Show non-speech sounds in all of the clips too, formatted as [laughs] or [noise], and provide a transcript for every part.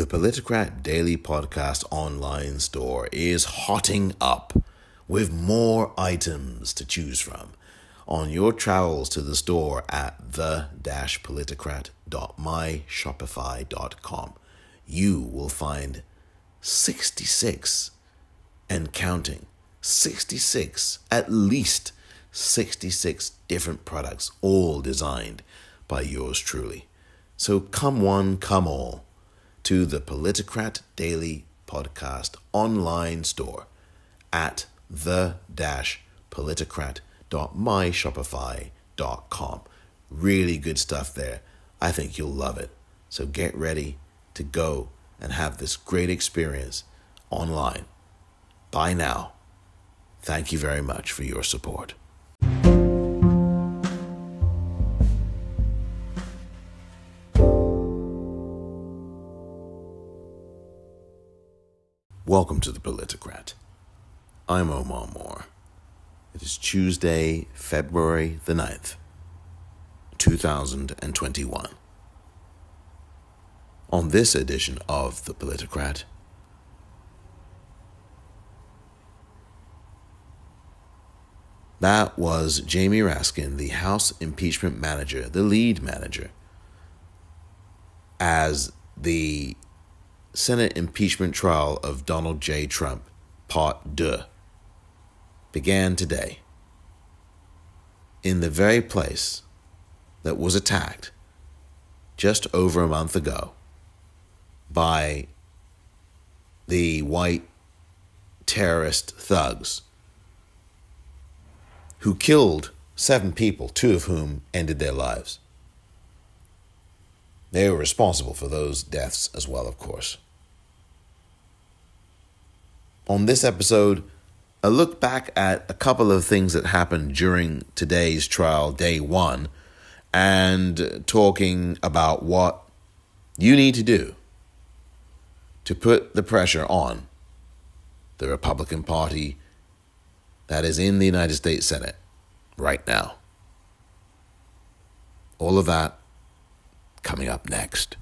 The Politicrat Daily Podcast online store is hotting up with more items to choose from. On your travels to the store at the-politicrat.myshopify.com, you will find 66 and counting 66 at least 66 different products all designed by yours truly so come one come all to the politicrat daily podcast online store at the dash politicrat.myshopify.com really good stuff there i think you'll love it so get ready to go and have this great experience online Bye now. Thank you very much for your support. Welcome to the Politicrat. I'm Omar Moore. It is Tuesday, February the 9th, 2021. On this edition of the Politicrat, That was Jamie Raskin, the House impeachment manager, the lead manager, as the Senate impeachment trial of Donald J. Trump, Part 2, began today in the very place that was attacked just over a month ago by the white terrorist thugs who killed seven people, two of whom ended their lives. They were responsible for those deaths as well, of course. On this episode, a look back at a couple of things that happened during today's trial, day one, and talking about what you need to do to put the pressure on the Republican Party that is in the United States Senate right now. All of that coming up next.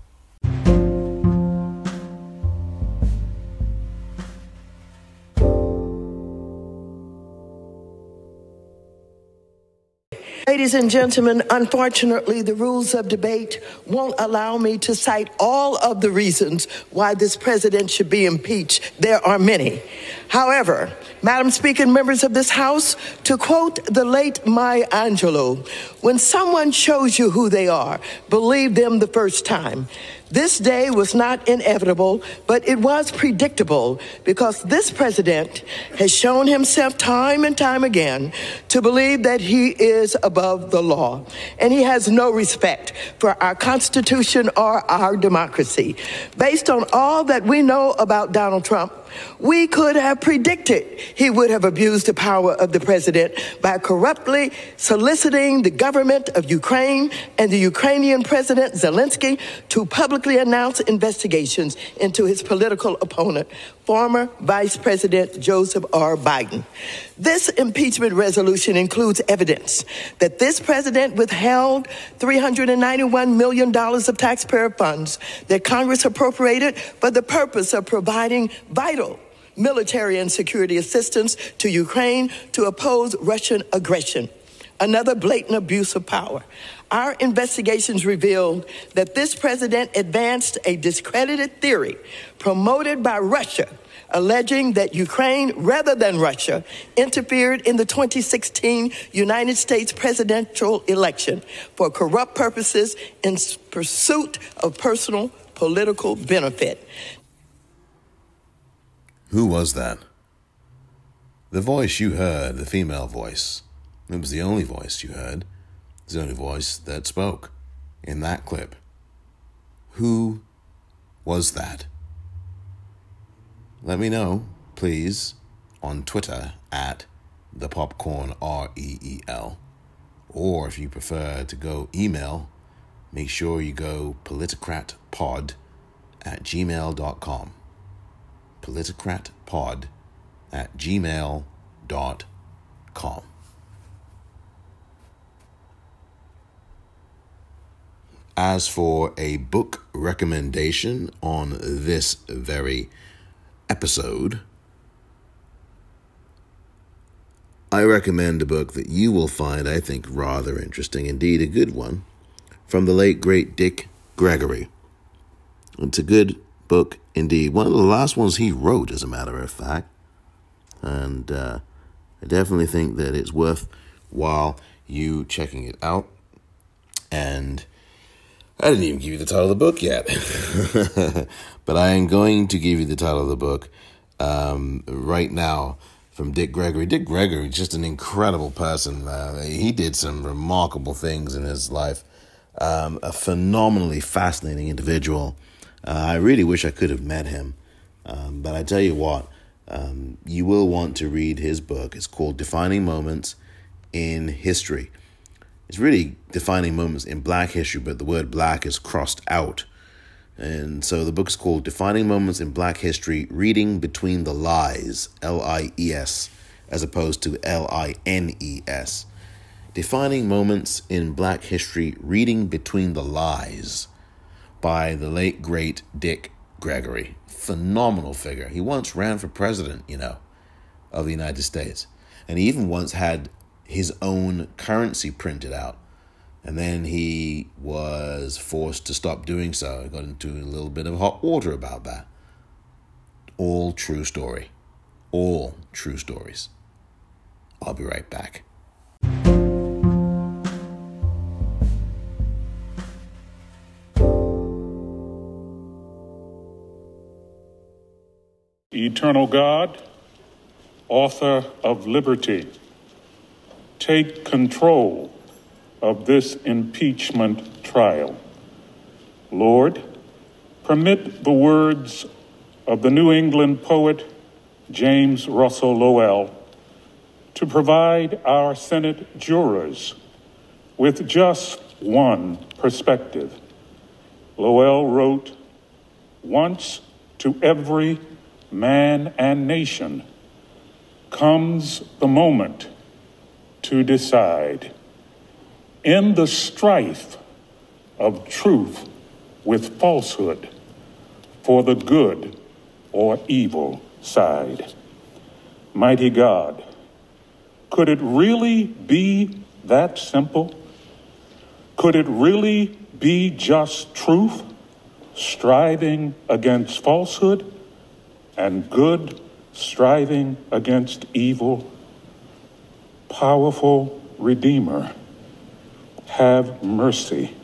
Ladies and gentlemen, unfortunately, the rules of debate won't allow me to cite all of the reasons why this president should be impeached. There are many. However, Madam Speaker, members of this House, to quote the late Maya Angelou, when someone shows you who they are, believe them the first time. This day was not inevitable, but it was predictable because this president has shown himself time and time again to believe that he is above the law. And he has no respect for our Constitution or our democracy. Based on all that we know about Donald Trump, we could have predicted he would have abused the power of the president by corruptly soliciting the government of Ukraine and the Ukrainian president Zelensky to publicly announce investigations into his political opponent, former Vice President Joseph R. Biden. This impeachment resolution includes evidence that this president withheld $391 million of taxpayer funds that Congress appropriated for the purpose of providing vital military and security assistance to Ukraine to oppose Russian aggression. Another blatant abuse of power. Our investigations revealed that this president advanced a discredited theory promoted by Russia alleging that Ukraine, rather than Russia, interfered in the 2016 United States presidential election for corrupt purposes in pursuit of personal political benefit. Who was that? The voice you heard, the female voice, it was the only voice you heard. The only voice that spoke in that clip. Who was that? Let me know, please, on Twitter at the popcorn R E E L. Or if you prefer to go email, make sure you go politicratpod at gmail.com. Politicratpod at gmail.com. as for a book recommendation on this very episode, I recommend a book that you will find, I think, rather interesting, indeed a good one, from the late great Dick Gregory. It's a good book indeed. One of the last ones he wrote, as a matter of fact. And uh, I definitely think that it's worth while you checking it out. And I didn't even give you the title of the book yet. [laughs] but I am going to give you the title of the book um, right now from Dick Gregory. Dick Gregory, is just an incredible person. Uh, he did some remarkable things in his life. Um, a phenomenally fascinating individual. Uh, I really wish I could have met him. Um, but I tell you what, um, you will want to read his book. It's called Defining Moments in History. It's really defining moments in black history, but the word black is crossed out. And so the book is called Defining Moments in Black History Reading Between the Lies, L I E S, as opposed to L I N E S. Defining Moments in Black History Reading Between the Lies by the late, great Dick Gregory. Phenomenal figure. He once ran for president, you know, of the United States. And he even once had his own currency printed out. And then he was forced to stop doing so. He got into a little bit of hot water about that. All true story. All true stories. I'll be right back. Eternal God, author of liberty take control of this impeachment trial. Lord, permit the words of the New England poet James Russell Lowell to provide our Senate jurors with just one perspective. Lowell wrote, Once to every man and nation comes the moment to decide. In the strife of truth with falsehood for the good or evil side. Mighty God, could it really be that simple? Could it really be just truth striving against falsehood and good striving against evil? powerful Redeemer, have mercy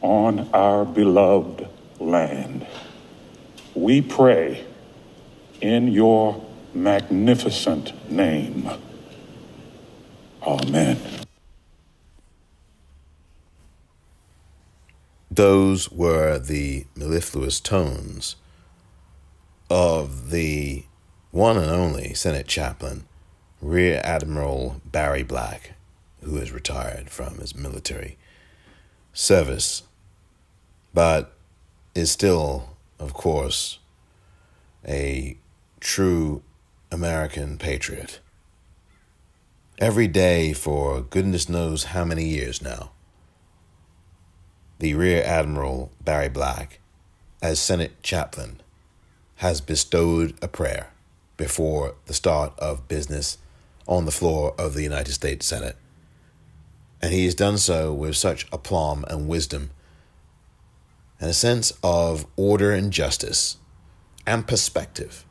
on our beloved land. We pray in your magnificent name. Amen. Those were the mellifluous tones of the one and only Senate chaplain Rear Admiral Barry Black, who has retired from his military service, but is still, of course, a true American patriot. Every day for goodness knows how many years now, the Rear Admiral Barry Black, as Senate chaplain, has bestowed a prayer before the start of business on the floor of the United States Senate. And he has done so with such aplomb and wisdom and a sense of order and justice and perspective.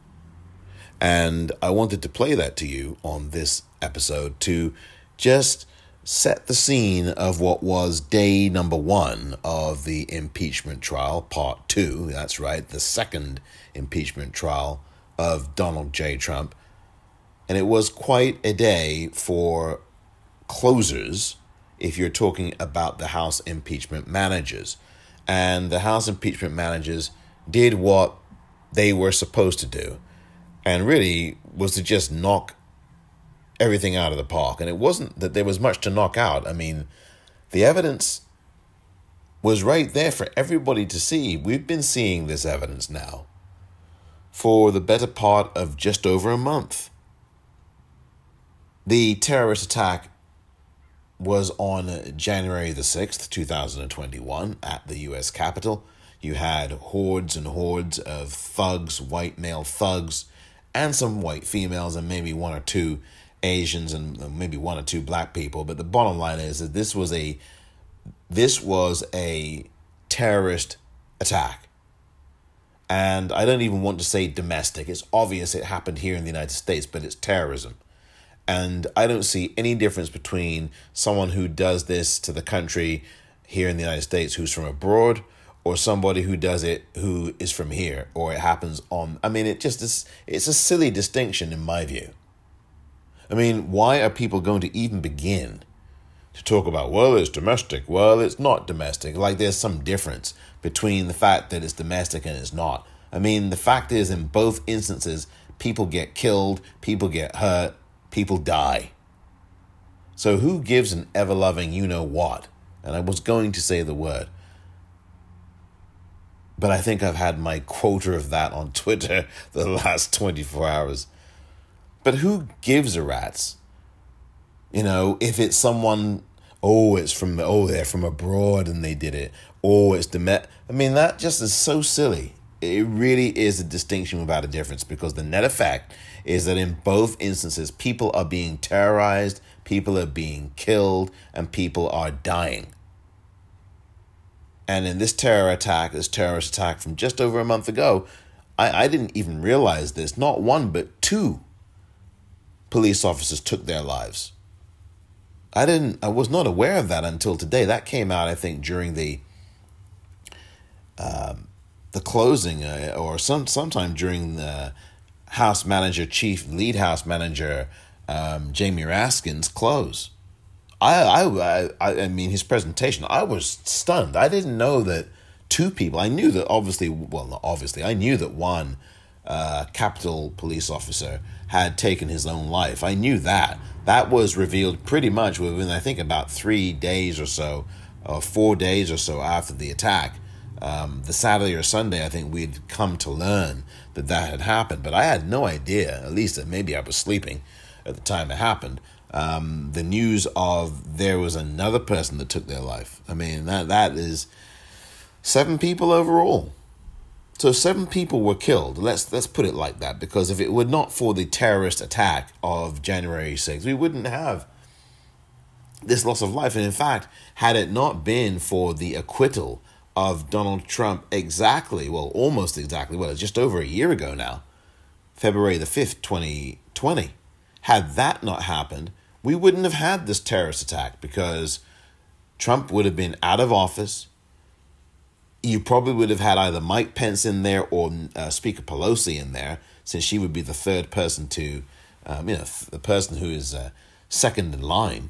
And I wanted to play that to you on this episode to just set the scene of what was day number one of the impeachment trial, part two. That's right, the second impeachment trial of Donald J. Trump and it was quite a day for closers if you're talking about the House impeachment managers. And the House impeachment managers did what they were supposed to do, and really was to just knock everything out of the park. And it wasn't that there was much to knock out. I mean, the evidence was right there for everybody to see. We've been seeing this evidence now for the better part of just over a month the terrorist attack was on January the 6th, 2021, at the US Capitol. You had hordes and hordes of thugs, white male thugs, and some white females, and maybe one or two Asians and uh, maybe one or two black people. But the bottom line is that this was a this was a terrorist attack. And I don't even want to say domestic. It's obvious it happened here in the United States, but it's terrorism. And I don't see any difference between someone who does this to the country here in the United States who's from abroad or somebody who does it who is from here or it happens on I mean it just is it's a silly distinction in my view. I mean, why are people going to even begin to talk about well it's domestic, well it's not domestic, like there's some difference between the fact that it's domestic and it's not. I mean, the fact is in both instances people get killed, people get hurt, people die. So who gives an ever loving you know what? And I was going to say the word. But I think I've had my quota of that on [laughs] Twitter the last 24 hours. But who gives a rat's? You know, if it's someone, oh, it's from, oh, they're from abroad and they did it. Oh, it's the Met. I mean, that just is so silly. It really is a distinction without a difference because the net effect is that in both instances, people are being terrorized, people are being killed, and people are dying. And in this terror attack, this terrorist attack from just over a month ago, I, I didn't even realize this. Not one, but two police officers took their lives. I didn't I was not aware of that until today. That came out, I think, during the um, the closing uh, or some sometime during the house manager, chief lead house manager, um, Jamie Raskin's close. I, I, I, I mean, his presentation, I was stunned. I didn't know that two people, I knew that obviously, well, not obviously, I knew that one uh, Capitol police officer had taken his own life. I knew that. That was revealed pretty much within, I think, about three days or so, or four days or so after the attack. Um, the Saturday or Sunday, I think we'd come to learn that that had happened, but I had no idea, at least that maybe I was sleeping at the time it happened. Um, the news of there was another person that took their life. I mean, that that is seven people overall. So seven people were killed. Let's let's put it like that because if it were not for the terrorist attack of January 6th, we wouldn't have this loss of life. And in fact, had it not been for the acquittal of Donald Trump exactly, well, almost exactly, well, just over a year ago now, February the 5th, 2020. Had that not happened, we wouldn't have had this terrorist attack because Trump would have been out of office. You probably would have had either Mike Pence in there or uh, Speaker Pelosi in there, since she would be the third person to, um, you know, the person who is uh, second in line,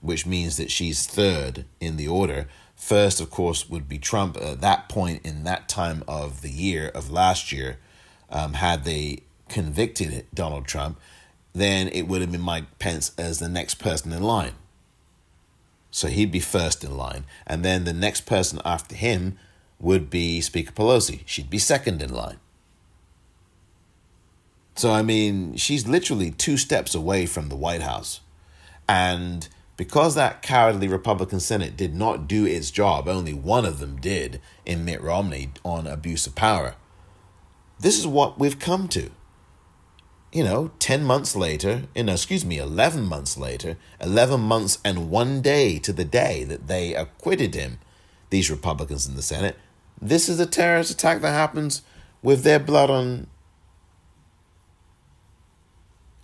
which means that she's third in the order First, of course, would be Trump. At that point in that time of the year of last year, um, had they convicted Donald Trump, then it would have been Mike Pence as the next person in line. So he'd be first in line. And then the next person after him would be Speaker Pelosi. She'd be second in line. So, I mean, she's literally two steps away from the White House. And because that cowardly Republican Senate did not do its job, only one of them did in Mitt Romney on abuse of power. This is what we've come to. You know, 10 months later, eh, you know, excuse me, 11 months later, 11 months and one day to the day that they acquitted him, these Republicans in the Senate, this is a terrorist attack that happens with their blood on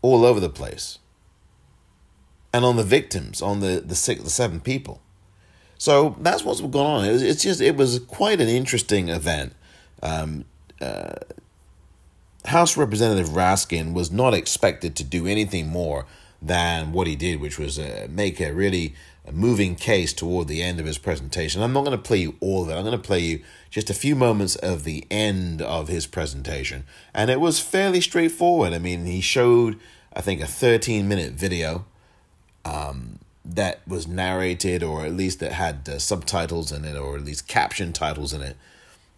all over the place and on the victims, on the the six, the seven people. So that's what's going on. It was, it's just it was quite an interesting event. Um, uh, House Representative Raskin was not expected to do anything more than what he did, which was uh, make a really moving case toward the end of his presentation. I'm not going to play you all of it. I'm going to play you just a few moments of the end of his presentation, and it was fairly straightforward. I mean, he showed I think a 13 minute video um, that was narrated or at least that had uh, subtitles in it or at least caption titles in it.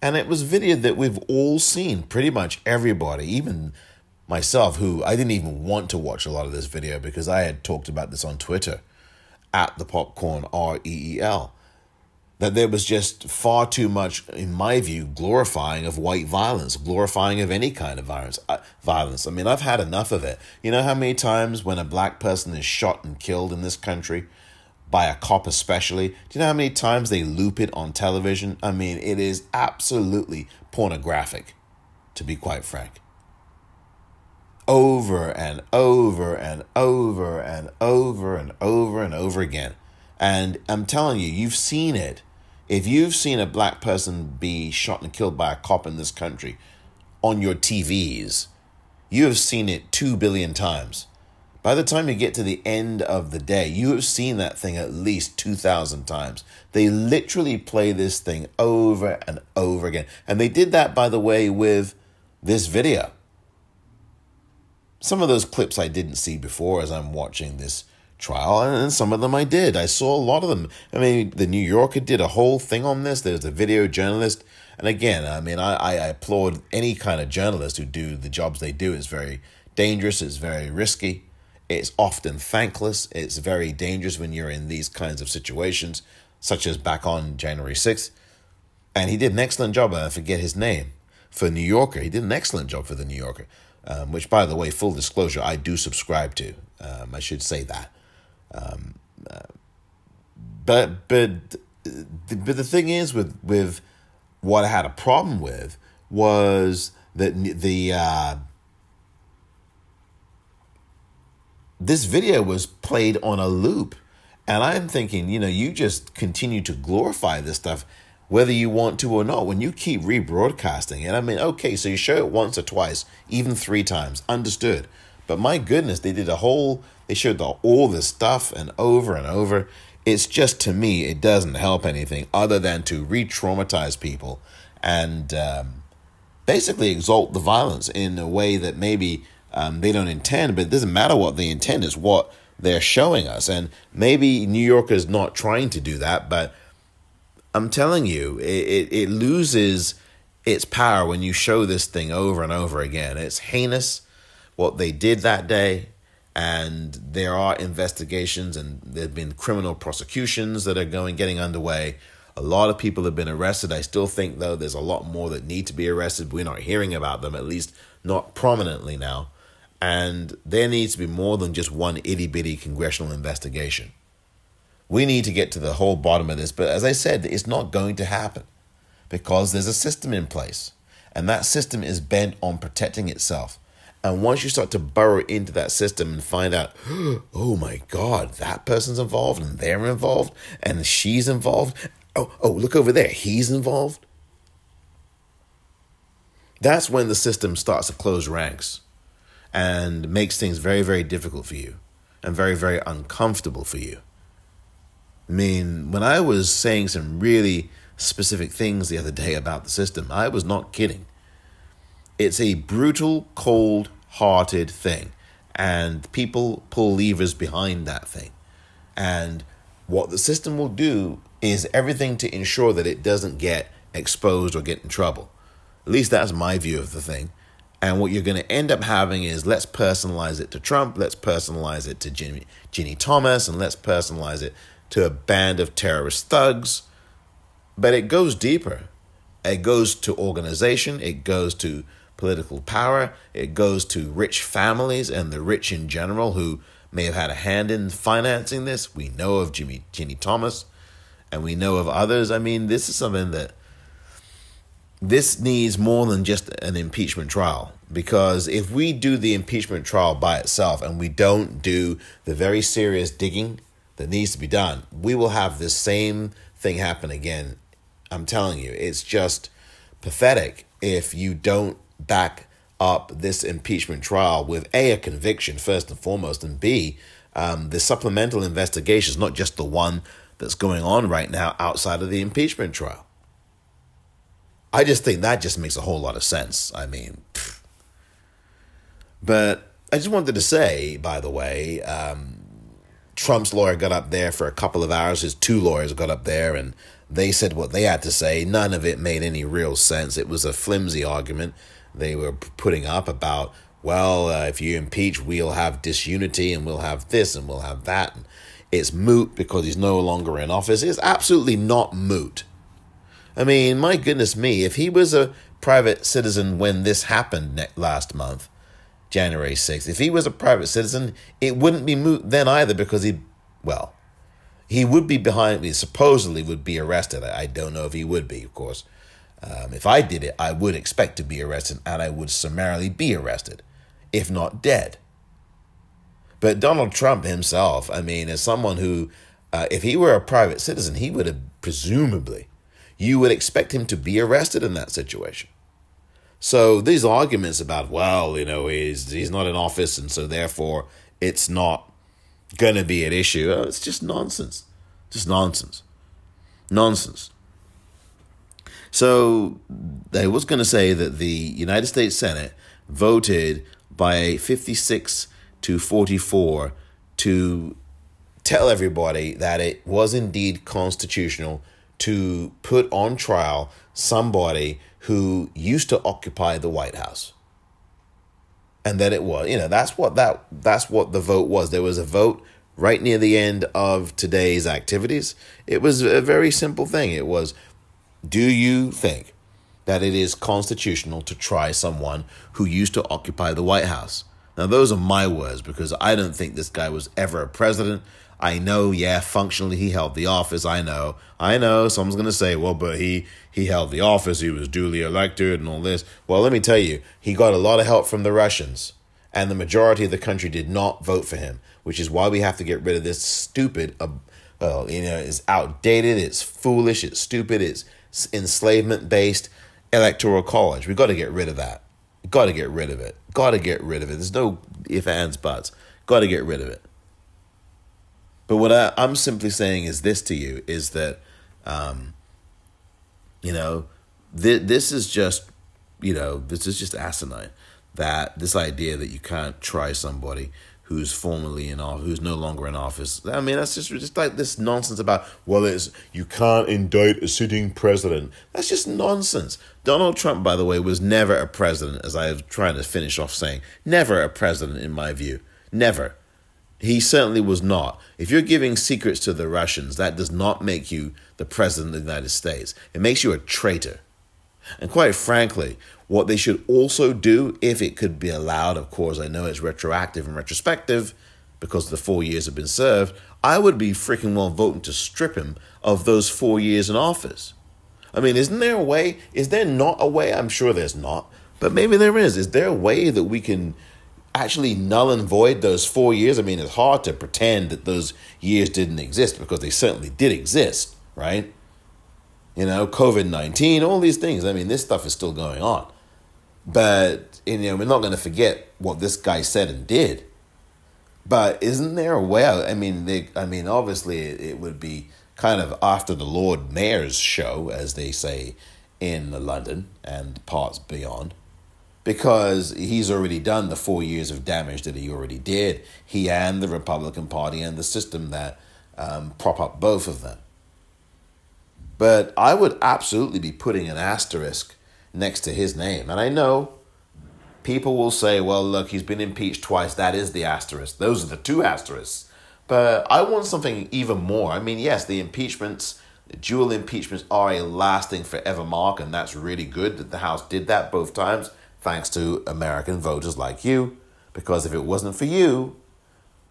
And it was video that we've all seen, pretty much everybody, even myself, who I didn't even want to watch a lot of this video because I had talked about this on Twitter. At the popcorn R E E L. That there was just far too much, in my view, glorifying of white violence, glorifying of any kind of violence. Uh, violence. I mean, I've had enough of it. You know how many times when a black person is shot and killed in this country, by a cop especially. Do you know how many times they loop it on television? I mean, it is absolutely pornographic, to be quite frank. Over and over and over and over and over and over again. And I'm telling you, you've seen it. If you've seen a black person be shot and killed by a cop in this country on your TVs, you have seen it two billion times. By the time you get to the end of the day, you have seen that thing at least 2,000 times. They literally play this thing over and over again. And they did that, by the way, with this video. Some of those clips I didn't see before as I'm watching this trial, and some of them I did. I saw a lot of them. I mean, the New Yorker did a whole thing on this. There's a video journalist. And again, I mean, I, I applaud any kind of journalist who do the jobs they do. It's very dangerous, it's very risky. It's often thankless. It's very dangerous when you're in these kinds of situations, such as back on January 6th. And he did an excellent job. I forget his name for New Yorker. He did an excellent job for the New Yorker, um, which, by the way, full disclosure, I do subscribe to. Um, I should say that. Um, uh, but but but the thing is with with what I had a problem with was that the uh, this video was played on a loop. And I'm thinking, you know, you just continue to glorify this stuff, whether you want to or not. When you keep rebroadcasting it, I mean, okay, so you show it once or twice, even three times, understood. But my goodness, they did a whole, they showed the, all this stuff and over and over. It's just to me, it doesn't help anything other than to re traumatize people and um, basically exalt the violence in a way that maybe um, they don't intend, but it doesn't matter what they intend, it's what they're showing us. And maybe New York is not trying to do that, but I'm telling you, it, it, it loses its power when you show this thing over and over again. It's heinous what they did that day, and there are investigations and there have been criminal prosecutions that are going getting underway. A lot of people have been arrested. I still think though there's a lot more that need to be arrested. We're not hearing about them, at least not prominently now. And there needs to be more than just one itty bitty congressional investigation. We need to get to the whole bottom of this. But as I said, it's not going to happen because there's a system in place. And that system is bent on protecting itself. And once you start to burrow into that system and find out, [gasps] oh my God, that person's involved and they're involved and she's involved. Oh, oh, look over there, he's involved. That's when the system starts to close ranks and makes things very, very difficult for you and very, very uncomfortable for you. I mean, when I was saying some really specific things the other day about the system, I was not kidding. It's a brutal, cold hearted thing, and people pull levers behind that thing. And what the system will do is everything to ensure that it doesn't get exposed or get in trouble. At least that's my view of the thing. And what you're going to end up having is let's personalize it to Trump, let's personalize it to Jimmy, Ginny Thomas, and let's personalize it to a band of terrorist thugs. But it goes deeper. It goes to organization, it goes to political power, it goes to rich families and the rich in general who may have had a hand in financing this. We know of Jimmy Ginny Thomas and we know of others. I mean, this is something that this needs more than just an impeachment trial because if we do the impeachment trial by itself and we don't do the very serious digging that needs to be done, we will have this same thing happen again. I'm telling you, it's just pathetic if you don't back up this impeachment trial with A, a conviction first and foremost, and B, um, the supplemental investigations, not just the one that's going on right now outside of the impeachment trial. I just think that just makes a whole lot of sense. I mean, pfft. but I just wanted to say, by the way, um, Trump's lawyer got up there for a couple of hours. His two lawyers got up there and they said what they had to say. None of it made any real sense. It was a flimsy argument they were putting up about, well, uh, if you impeach, we'll have disunity and we'll have this and we'll have that. And it's moot because he's no longer in office. It's absolutely not moot. I mean, my goodness me, if he was a private citizen when this happened last month, January 6th, if he was a private citizen, it wouldn't be moot then either because he, well, he would be behind me, supposedly would be arrested. I don't know if he would be, of course. Um, if I did it, I would expect to be arrested and I would summarily be arrested, if not dead. But Donald Trump himself, I mean, as someone who, uh, if he were a private citizen, he would have presumably, you would expect him to be arrested in that situation. So these arguments about, well, you know, he's he's not in office and so therefore it's not going to be an issue. Uh, it's just nonsense. Just nonsense. Nonsense. So I was going to say that the United States Senate voted by 56 to 44 to tell everybody that it was indeed constitutional to put on trial somebody who used to occupy the White House. And that it was, you know, that's what that that's what the vote was. There was a vote right near the end of today's activities. It was a very simple thing. It was do you think that it is constitutional to try someone who used to occupy the White House? Now, those are my words because I don't think this guy was ever a president. I know, yeah, functionally he held the office. I know, I know. Someone's gonna say, well, but he he held the office. He was duly elected and all this. Well, let me tell you, he got a lot of help from the Russians, and the majority of the country did not vote for him, which is why we have to get rid of this stupid. Uh, uh, you know, it's outdated. It's foolish. It's stupid. It's enslavement based electoral college. We've got to get rid of that. Got to get rid of it. Got to get rid of it. There's no if, ands, buts. Got to get rid of it. But what I, am simply saying is this to you is that, um, you know, th- this is just, you know, this is just asinine. That this idea that you can't try somebody who's formerly in office, who's no longer in office. I mean, that's just just like this nonsense about well, it's you can't indict a sitting president. That's just nonsense. Donald Trump, by the way, was never a president, as I was trying to finish off saying, never a president in my view, never. He certainly was not. If you're giving secrets to the Russians, that does not make you the president of the United States. It makes you a traitor. And quite frankly, what they should also do, if it could be allowed, of course, I know it's retroactive and retrospective because the four years have been served, I would be freaking well voting to strip him of those four years in office. I mean, isn't there a way? Is there not a way? I'm sure there's not, but maybe there is. Is there a way that we can actually null and void those four years? I mean, it's hard to pretend that those years didn't exist because they certainly did exist, right? You know, COVID 19, all these things. I mean, this stuff is still going on. But you know, we're not going to forget what this guy said and did. But isn't there a way? I mean, they, I mean, obviously, it would be kind of after the Lord Mayor's show, as they say in London and parts beyond, because he's already done the four years of damage that he already did. He and the Republican Party and the system that um, prop up both of them. But I would absolutely be putting an asterisk next to his name. And I know people will say, well, look, he's been impeached twice. That is the asterisk. Those are the two asterisks. But I want something even more. I mean, yes, the impeachments, the dual impeachments are a lasting forever mark, and that's really good that the House did that both times, thanks to American voters like you. Because if it wasn't for you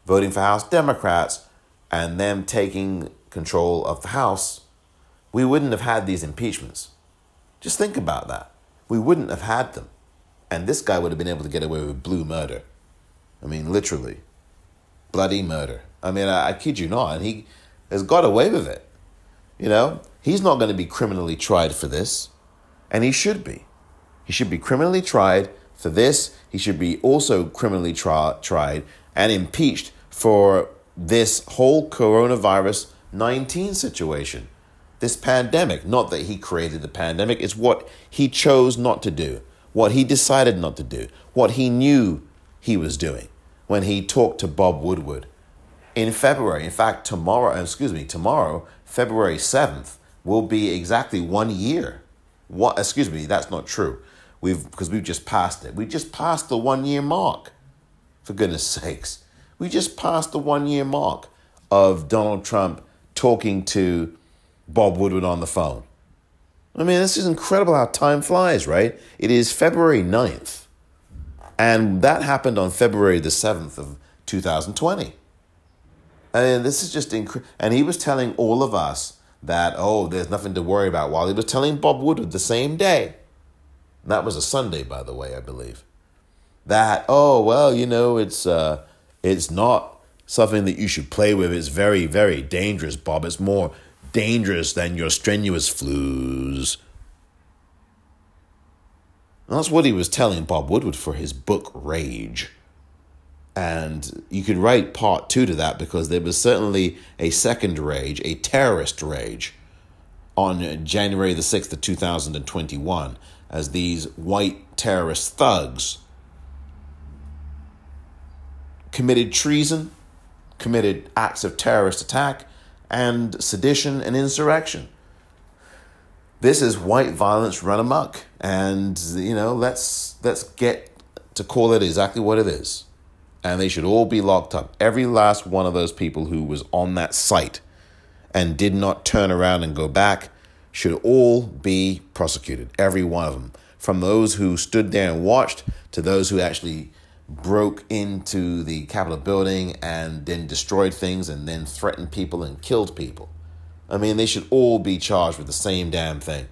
voting for House Democrats and them taking control of the House, we wouldn't have had these impeachments. Just think about that we wouldn't have had them. And this guy would have been able to get away with blue murder. I mean, literally. Bloody murder. I mean, I, I kid you not. And he has got away with it. You know, he's not going to be criminally tried for this. And he should be. He should be criminally tried for this. He should be also criminally tra- tried and impeached for this whole coronavirus 19 situation this pandemic. Not that he created the pandemic, it's what he chose not to do, what he decided not to do, what he knew he was doing when he talked to Bob Woodward in February. In fact, tomorrow, uh, excuse me, tomorrow, February 7th, will be exactly one year. What, excuse me, that's not true. We've, because we've just passed it. We just passed the one year mark, for goodness sakes. We just passed the one year mark of Donald Trump talking to Bob Woodward on the phone. I mean, this is incredible how time flies, right? It is February 9th. And that happened on February the 7th of 2020. And this is just incredible. And he was telling all of us that, oh, there's nothing to worry about, while he was telling Bob Woodward the same day. That was a Sunday, by the way, I believe. That, oh, well, you know, it's, uh, it's not something that you should play with. It's very, very dangerous, Bob. It's more dangerous than your strenuous flus. And that's what he was telling Bob Woodward for his book Rage. And you could write part two to that because there was certainly a second rage, a terrorist rage, on January the 6th of 2021 as these white terrorist thugs committed treason, committed acts of terrorist attack, and sedition and insurrection. This is white violence run amok, and you know let's let's get to call it exactly what it is. And they should all be locked up. Every last one of those people who was on that site and did not turn around and go back should all be prosecuted. Every one of them, from those who stood there and watched to those who actually broke into the Capitol building and then destroyed things and then threatened people and killed people. I mean, they should all be charged with the same damn thing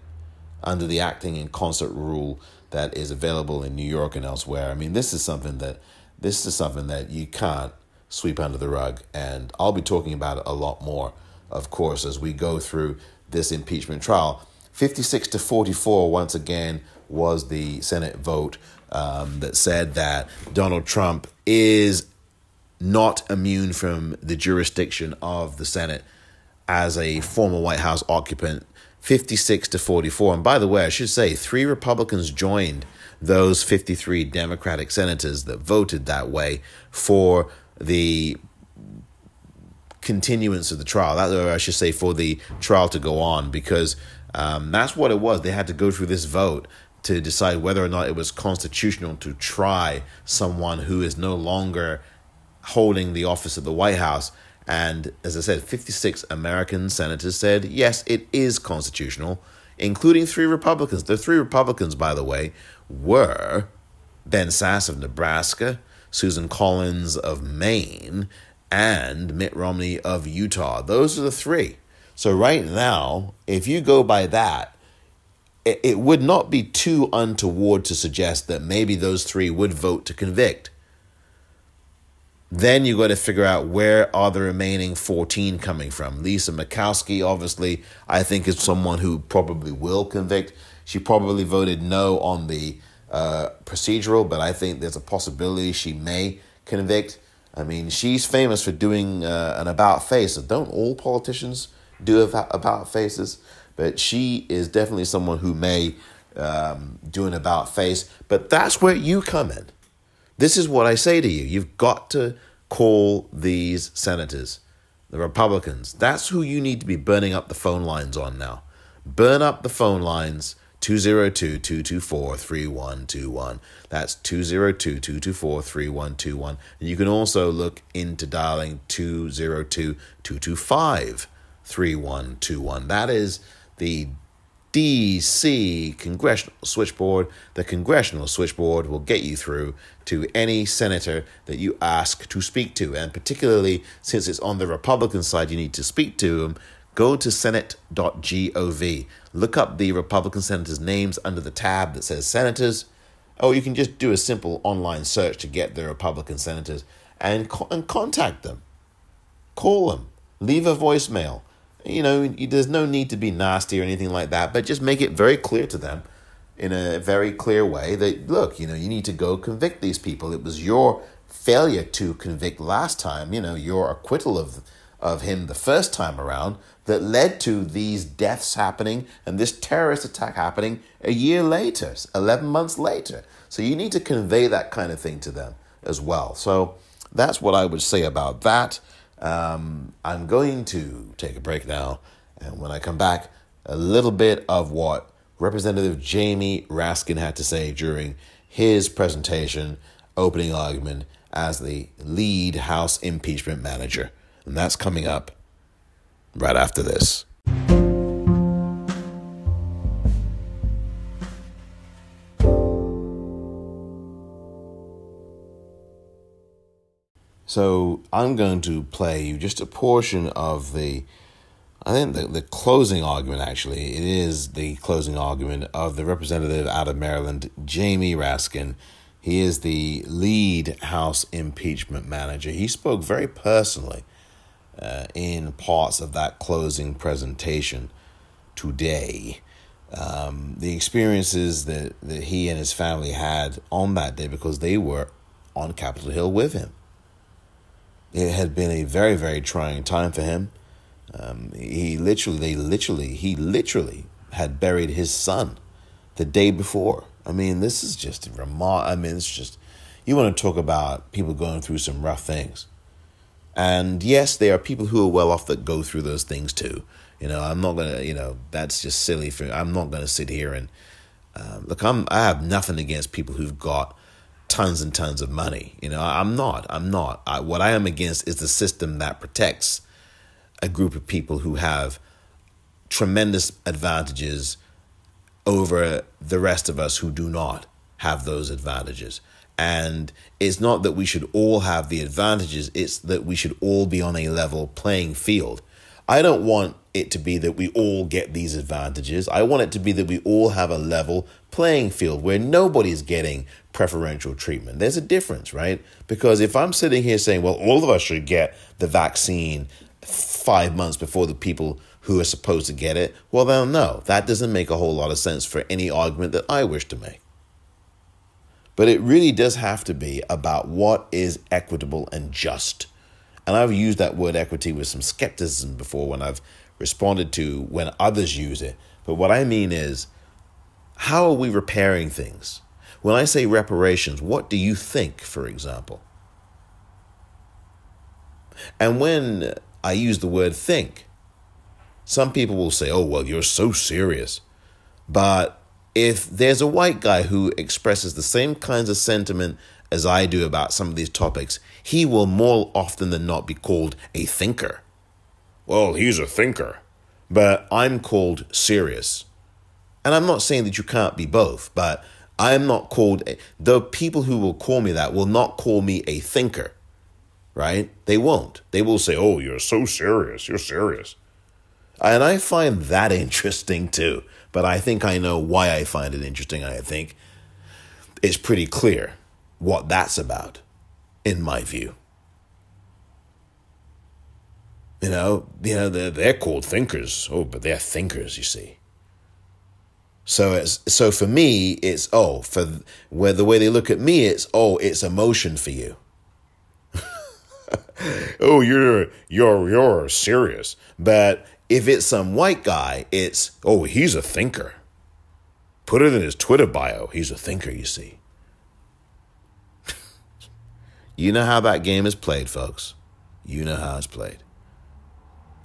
under the acting in concert rule that is available in New York and elsewhere. I mean, this is something that this is something that you can't sweep under the rug, and I'll be talking about it a lot more, of course, as we go through this impeachment trial. 56 to 44 once again was the Senate vote um, that said that Donald Trump is not immune from the jurisdiction of the Senate as a former White House occupant, 56 to 44. And by the way, I should say, three Republicans joined those 53 Democratic senators that voted that way for the continuance of the trial. That, or I should say, for the trial to go on, because um, that's what it was. They had to go through this vote to decide whether or not it was constitutional to try someone who is no longer holding the office of the White House. And as I said, 56 American senators said, yes, it is constitutional, including three Republicans. The three Republicans, by the way, were Ben Sasse of Nebraska, Susan Collins of Maine, and Mitt Romney of Utah. Those are the three. So, right now, if you go by that, it would not be too untoward to suggest that maybe those three would vote to convict. Then you got to figure out where are the remaining 14 coming from. Lisa Murkowski, obviously, I think is someone who probably will convict. She probably voted no on the uh, procedural, but I think there's a possibility she may convict. I mean, she's famous for doing uh, an about face. Don't all politicians do about faces? but she is definitely someone who may um, do an about face. But that's where you come in. This is what I say to you. You've got to call these senators, the Republicans. That's who you need to be burning up the phone lines on now. Burn up the phone lines 202 224 3121. That's 202 224 3121. And you can also look into dialing 202 225 3121. That is the DC Congressional Switchboard. The Congressional Switchboard will get you through to any senator that you ask to speak to. And particularly since it's on the Republican side, you need to speak to them. Go to senate.gov. Look up the Republican senators' names under the tab that says senators. Or you can just do a simple online search to get the Republican senators and, and contact them. Call them. Leave a voicemail you know, there's no need to be nasty or anything like that, but just make it very clear to them in a very clear way that, look, you know, you need to go convict these people. It was your failure to convict last time, you know, your acquittal of, of him the first time around that led to these deaths happening and this terrorist attack happening a year later, 11 months later. So you need to convey that kind of thing to them as well. So that's what I would say about that. Um, I'm going to take a break now, and when I come back, a little bit of what Representative Jamie Raskin had to say during his presentation, opening argument as the lead House impeachment manager. And that's coming up right after this. So I'm going to play you just a portion of the, I think the, the closing argument actually, it is the closing argument of the representative out of Maryland, Jamie Raskin. He is the lead House impeachment manager. He spoke very personally uh, in parts of that closing presentation today. Um, the experiences that, that he and his family had on that day because they were on Capitol Hill with him. It had been a very, very trying time for him. Um, he literally, they literally, he literally had buried his son the day before. I mean, this is just remar. I mean, it's just, you want to talk about people going through some rough things. And yes, there are people who are well off that go through those things too. You know, I'm not gonna, you know, that's just silly for. I'm not gonna sit here and um, look. I'm. I have nothing against people who've got tons and tons of money. You know, I'm not. I'm not. I, what I am against is the system that protects a group of people who have tremendous advantages over the rest of us who do not have those advantages. And it's not that we should all have the advantages, it's that we should all be on a level playing field. I don't want it to be that we all get these advantages. I want it to be that we all have a level playing field where nobody's getting preferential treatment. There's a difference, right? Because if I'm sitting here saying, well, all of us should get the vaccine five months before the people who are supposed to get it, well, then no, that doesn't make a whole lot of sense for any argument that I wish to make. But it really does have to be about what is equitable and just. And I've used that word equity with some skepticism before when I've responded to when others use it. But what I mean is, how are we repairing things? When I say reparations, what do you think, for example? And when I use the word think, some people will say, oh, well, you're so serious. But if there's a white guy who expresses the same kinds of sentiment as I do about some of these topics, he will more often than not be called a thinker. Well, he's a thinker, but I'm called serious. And I'm not saying that you can't be both, but I'm not called, a, the people who will call me that will not call me a thinker, right? They won't. They will say, oh, you're so serious. You're serious. And I find that [laughs] interesting too but I think I know why I find it interesting. I think it's pretty clear what that's about, in my view. You know, you know they're, they're called thinkers. Oh, but they're thinkers, you see. So it's so for me, it's oh for where the way they look at me, it's oh it's emotion for you. [laughs] oh, you're you're you're serious, but if it's some white guy, it's, oh, he's a thinker. Put it in his Twitter bio. He's a thinker, you see. [laughs] you know how that game is played, folks. You know how it's played.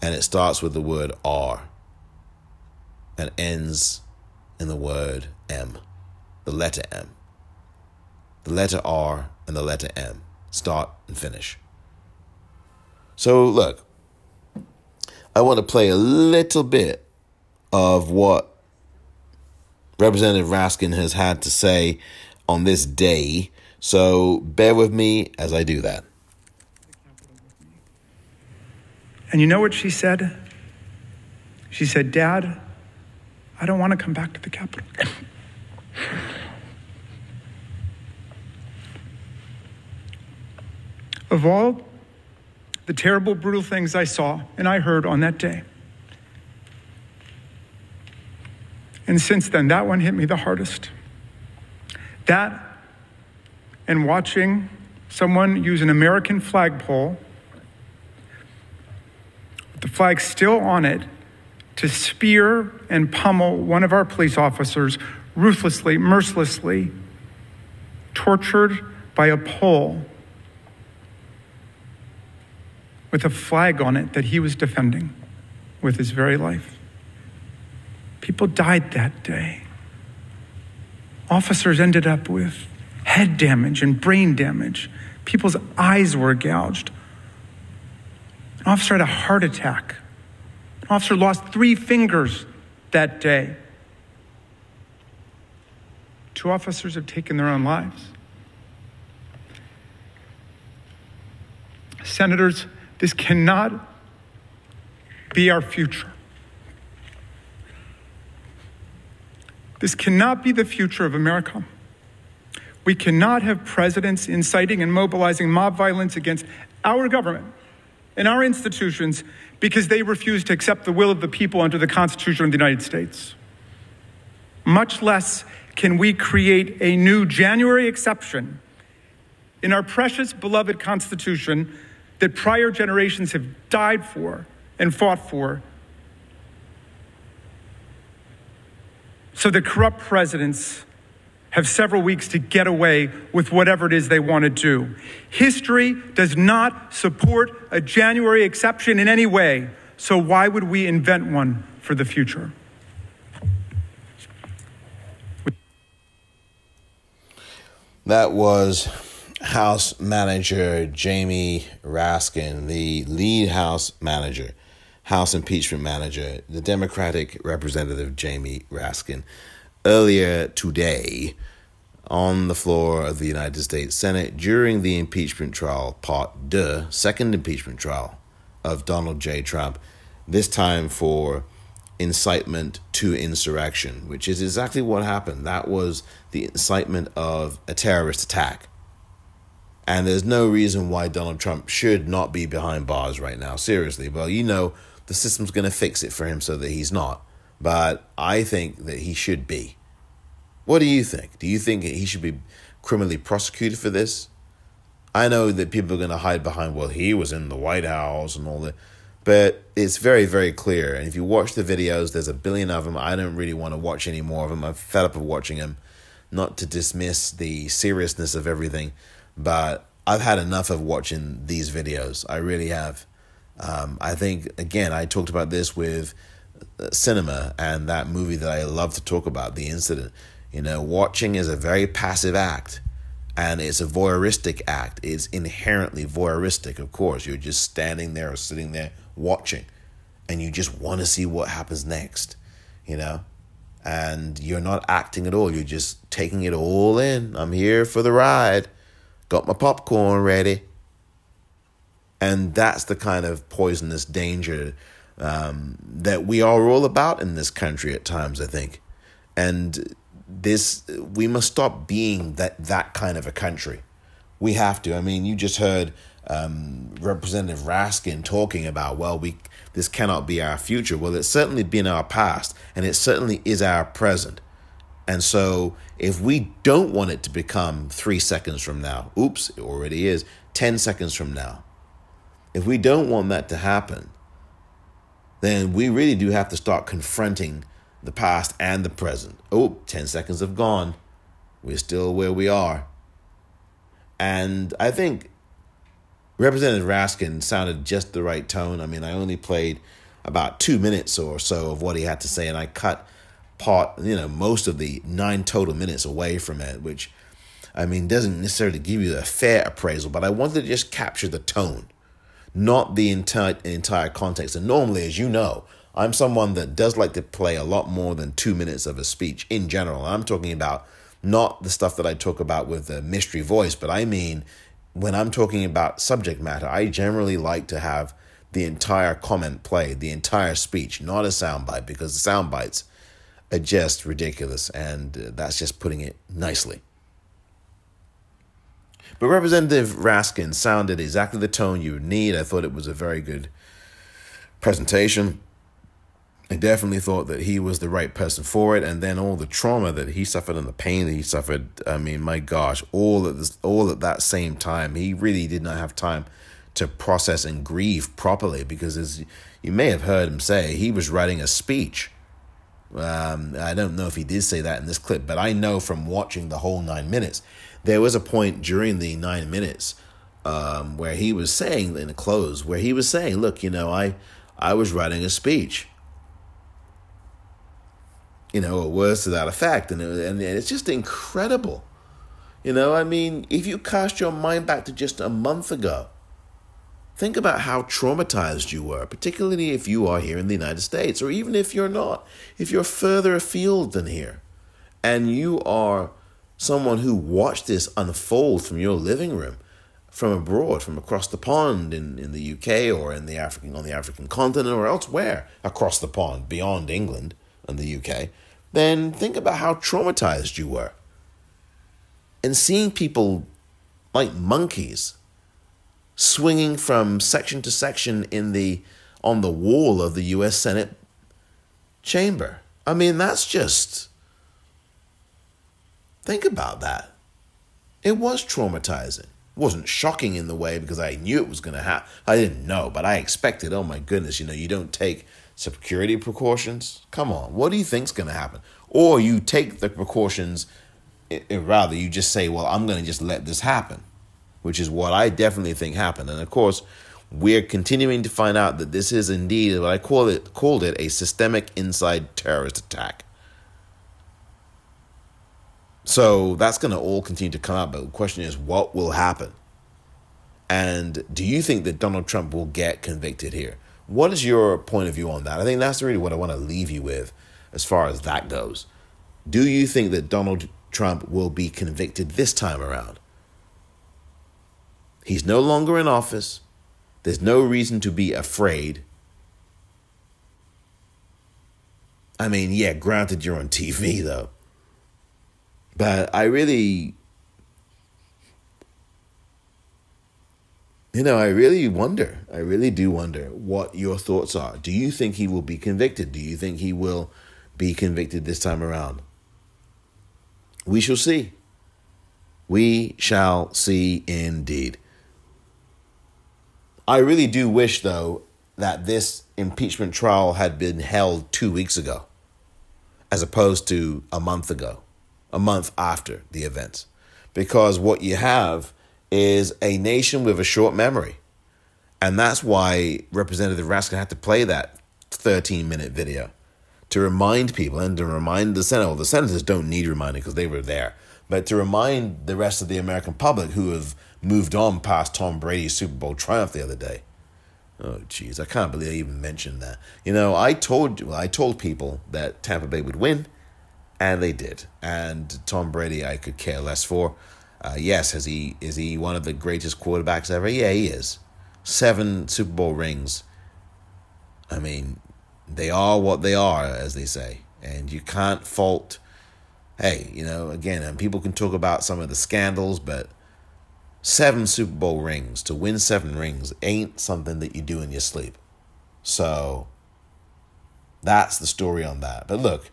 And it starts with the word R and ends in the word M, the letter M. The letter R and the letter M start and finish. So, look, I want to play a little bit of what Representative Raskin has had to say on this day. So bear with me as I do that. And you know what she said? She said, Dad, I don't want to come back to the Capitol. [laughs] of all the terrible, brutal things I saw and I heard on that day. And since then, that one hit me the hardest. That and watching someone use an American flagpole, with the flag still on it, to spear and pummel one of our police officers ruthlessly, mercilessly, tortured by a pole with a flag on it that he was defending with his very life. People died that day. Officers ended up with head damage and brain damage. People's eyes were gouged. An officer had a heart attack. An officer lost three fingers that day. Two officers have taken their own lives. Senators, this cannot be our future. This cannot be the future of America. We cannot have presidents inciting and mobilizing mob violence against our government and our institutions because they refuse to accept the will of the people under the Constitution of the United States. Much less can we create a new January exception in our precious, beloved Constitution that prior generations have died for and fought for. So the corrupt presidents have several weeks to get away with whatever it is they want to do. History does not support a January exception in any way, so why would we invent one for the future? That was House Manager Jamie Raskin, the lead House Manager, House Impeachment Manager, the Democratic Representative Jamie Raskin. Earlier today, on the floor of the United States Senate during the impeachment trial, part deux, second impeachment trial of Donald J. Trump, this time for incitement to insurrection, which is exactly what happened. That was the incitement of a terrorist attack. And there's no reason why Donald Trump should not be behind bars right now. Seriously. Well, you know, the system's going to fix it for him so that he's not. But I think that he should be. What do you think? Do you think he should be criminally prosecuted for this? I know that people are going to hide behind, well, he was in the White House and all that. But it's very, very clear. And if you watch the videos, there's a billion of them. I don't really want to watch any more of them. I'm fed up of watching them. Not to dismiss the seriousness of everything, but I've had enough of watching these videos. I really have. Um, I think, again, I talked about this with uh, cinema and that movie that I love to talk about, The Incident. You know, watching is a very passive act and it's a voyeuristic act. It's inherently voyeuristic, of course. You're just standing there or sitting there watching and you just want to see what happens next, you know? And you're not acting at all. You're just taking it all in. I'm here for the ride. Got my popcorn ready. And that's the kind of poisonous danger um, that we are all about in this country at times, I think. And this, we must stop being that, that kind of a country. We have to. I mean, you just heard um, Representative Raskin talking about, well, we this cannot be our future. Well, it's certainly been our past, and it certainly is our present. And so, if we don't want it to become three seconds from now, oops, it already is, 10 seconds from now, if we don't want that to happen, then we really do have to start confronting the past and the present. Oh, 10 seconds have gone. We're still where we are. And I think Representative Raskin sounded just the right tone. I mean, I only played about two minutes or so of what he had to say, and I cut part, you know, most of the nine total minutes away from it, which, I mean, doesn't necessarily give you a fair appraisal, but I wanted to just capture the tone, not the entire, entire context. And normally, as you know, I'm someone that does like to play a lot more than two minutes of a speech in general. I'm talking about not the stuff that I talk about with the mystery voice, but I mean when I'm talking about subject matter, I generally like to have the entire comment played, the entire speech, not a soundbite, because the sound bites are just ridiculous, and uh, that's just putting it nicely. But Representative Raskin sounded exactly the tone you would need. I thought it was a very good presentation. I definitely thought that he was the right person for it, and then all the trauma that he suffered and the pain that he suffered. I mean, my gosh, all at this, all at that same time, he really did not have time to process and grieve properly because, as you may have heard him say, he was writing a speech. Um, I don't know if he did say that in this clip, but I know from watching the whole nine minutes, there was a point during the nine minutes um, where he was saying in the close, where he was saying, "Look, you know, I I was writing a speech." you know, words to that effect. And, it, and it's just incredible. You know, I mean, if you cast your mind back to just a month ago, Think about how traumatized you were, particularly if you are here in the United States, or even if you're not, if you're further afield than here, and you are someone who watched this unfold from your living room, from abroad, from across the pond in, in the UK or in the African on the African continent or elsewhere across the pond, beyond England and the UK, then think about how traumatized you were. And seeing people like monkeys swinging from section to section in the on the wall of the US Senate chamber. I mean, that's just think about that. It was traumatizing. It wasn't shocking in the way because I knew it was going to happen. I didn't know, but I expected. Oh my goodness, you know, you don't take security precautions. Come on, what do you think's going to happen? Or you take the precautions, eh, eh, rather you just say, well, I'm going to just let this happen which is what I definitely think happened. And of course, we're continuing to find out that this is indeed what I call it called it a systemic inside terrorist attack. So that's going to all continue to come out. But the question is, what will happen? And do you think that Donald Trump will get convicted here? What is your point of view on that? I think that's really what I want to leave you with as far as that goes. Do you think that Donald Trump will be convicted this time around? He's no longer in office. There's no reason to be afraid. I mean, yeah, granted, you're on TV, though. But I really, you know, I really wonder. I really do wonder what your thoughts are. Do you think he will be convicted? Do you think he will be convicted this time around? We shall see. We shall see indeed. I really do wish, though, that this impeachment trial had been held two weeks ago, as opposed to a month ago, a month after the events. Because what you have is a nation with a short memory. And that's why Representative Raskin had to play that 13 minute video to remind people and to remind the Senate. Well, the senators don't need reminding because they were there, but to remind the rest of the American public who have moved on past Tom Brady's Super Bowl triumph the other day. Oh, jeez, I can't believe I even mentioned that. You know, I told well, I told people that Tampa Bay would win, and they did. And Tom Brady, I could care less for. Uh, yes, has he is he one of the greatest quarterbacks ever? Yeah, he is. Seven Super Bowl rings. I mean, they are what they are, as they say, and you can't fault. Hey, you know, again, and people can talk about some of the scandals, but seven Super Bowl rings, to win seven rings, ain't something that you do in your sleep. So that's the story on that. But look,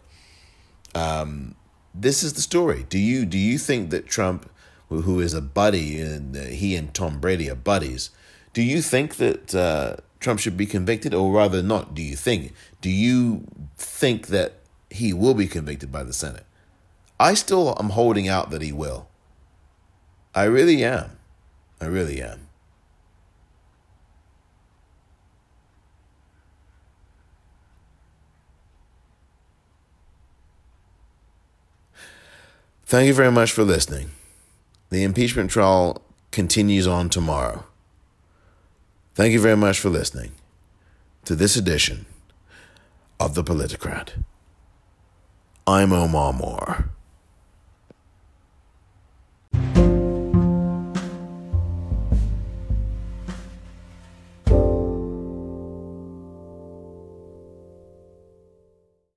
um, this is the story. Do you do you think that Trump, who is a buddy, and he and Tom Brady are buddies, do you think that uh, Trump should be convicted, or rather, not? Do you think? Do you think that he will be convicted by the Senate? I still am holding out that he will. I really am. I really am. Thank you very much for listening. The impeachment trial continues on tomorrow. Thank you very much for listening to this edition of The Politicrat. I'm Omar Moore.